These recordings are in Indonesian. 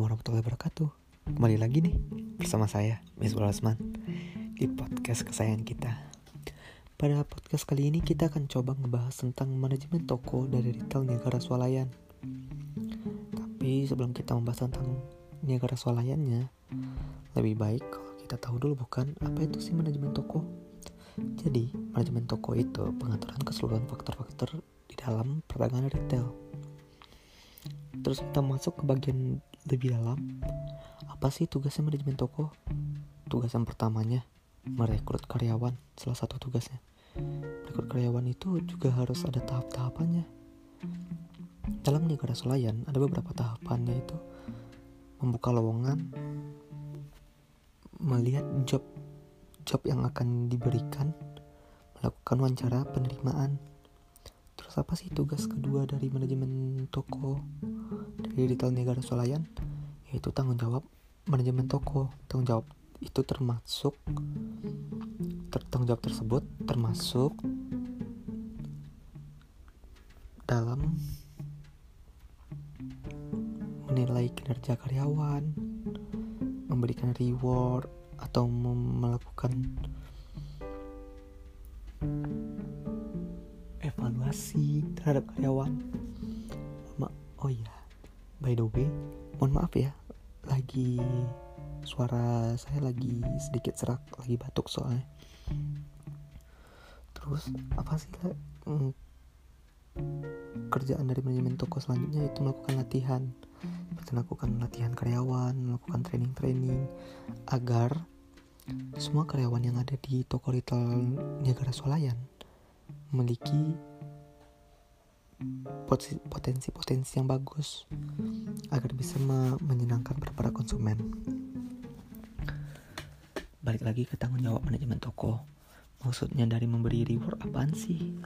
Assalamualaikum warahmatullahi wabarakatuh. Kembali lagi nih bersama saya Misbah Rasman Di podcast kesayangan kita. Pada podcast kali ini kita akan coba ngebahas tentang manajemen toko dari retail Niagara Swalayan. Tapi sebelum kita membahas tentang Niagara Swalayannya Lebih baik kalau kita tahu dulu bukan apa itu sih manajemen toko. Jadi manajemen toko itu pengaturan keseluruhan faktor-faktor di dalam perdagangan retail. Terus kita masuk ke bagian lebih dalam apa sih tugasnya manajemen toko? Tugas yang pertamanya merekrut karyawan salah satu tugasnya. Merekrut karyawan itu juga harus ada tahap-tahapannya. Dalam negara selayan ada beberapa tahapannya itu membuka lowongan melihat job job yang akan diberikan melakukan wawancara penerimaan. Terus apa sih tugas kedua dari manajemen toko dari retail Niagara Solayan yaitu tanggung jawab manajemen toko. Tanggung jawab itu termasuk ter tanggung jawab tersebut termasuk dalam menilai kinerja karyawan memberikan reward atau melakukan evaluasi terhadap karyawan. Oh iya by the way mohon maaf ya lagi suara saya lagi sedikit serak lagi batuk soalnya. Terus apa sih mm, kerjaan dari manajemen toko selanjutnya itu melakukan latihan. Melakukan latihan karyawan melakukan training-training agar semua karyawan yang ada di toko retail Niagara Solayan memiliki potensi-potensi yang bagus agar bisa me menyenangkan para konsumen. Balik lagi ke tanggung jawab manajemen toko. Maksudnya dari memberi reward apaan sih?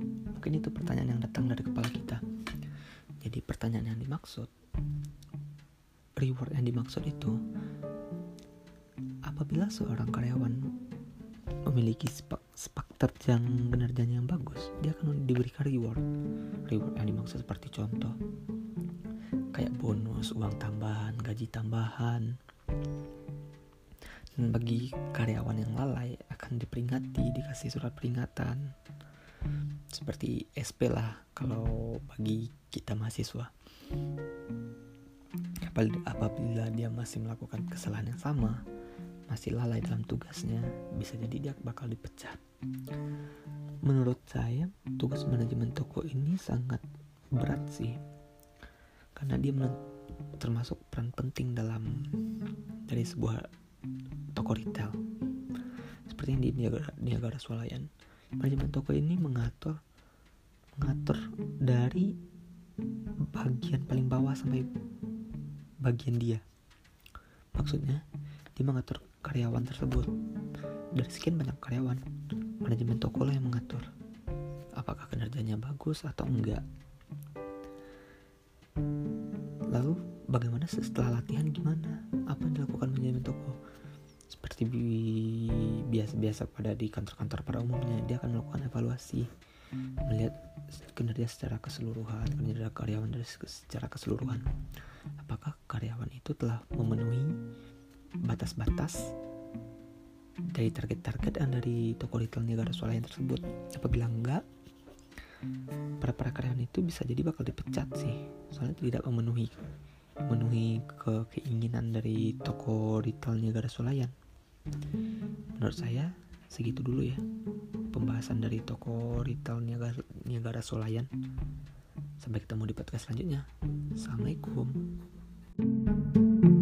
Mungkin itu pertanyaan yang datang dari kepala kita. Jadi pertanyaan yang dimaksud reward yang dimaksud itu apabila seorang karyawan memiliki spak, spak terjang kinerjanya yang bagus, dia akan diberikan reward. Reward yang dimaksud seperti contoh kayak bonus, uang tambahan, gaji tambahan. Dan bagi karyawan yang lalai akan diperingati, dikasih surat peringatan. Seperti SP lah kalau bagi kita mahasiswa. Apabila dia masih melakukan kesalahan yang sama, masih lalai dalam tugasnya, bisa jadi dia bakal dipecat. Menurut saya, tugas manajemen toko ini sangat berat sih. Karena dia termasuk peran penting dalam dari sebuah toko retail. Seperti yang di Niagara, Niagara Swalayan. Manajemen toko ini mengatur mengatur dari bagian paling bawah sampai bagian dia. Maksudnya, dia mengatur karyawan tersebut. Dari sekian banyak karyawan, manajemen toko lah yang mengatur apakah kinerjanya bagus atau enggak. Lalu bagaimana setelah latihan gimana? Apa yang dilakukan manajemen toko? Seperti biasa-biasa pada di kantor-kantor pada umumnya, dia akan melakukan evaluasi, melihat kinerja secara keseluruhan, kinerja karyawan dari secara keseluruhan. Apakah karyawan itu telah memenuhi batas-batas dari target-target yang dari toko retail negara Swalayan tersebut. Apabila enggak, itu bisa jadi bakal dipecat sih, soalnya tidak memenuhi memenuhi ke keinginan dari toko retail negara Swalayan. Menurut saya segitu dulu ya pembahasan dari toko retail Niagara, Niagara Solayan. Sampai ketemu di podcast selanjutnya. Assalamualaikum. thank you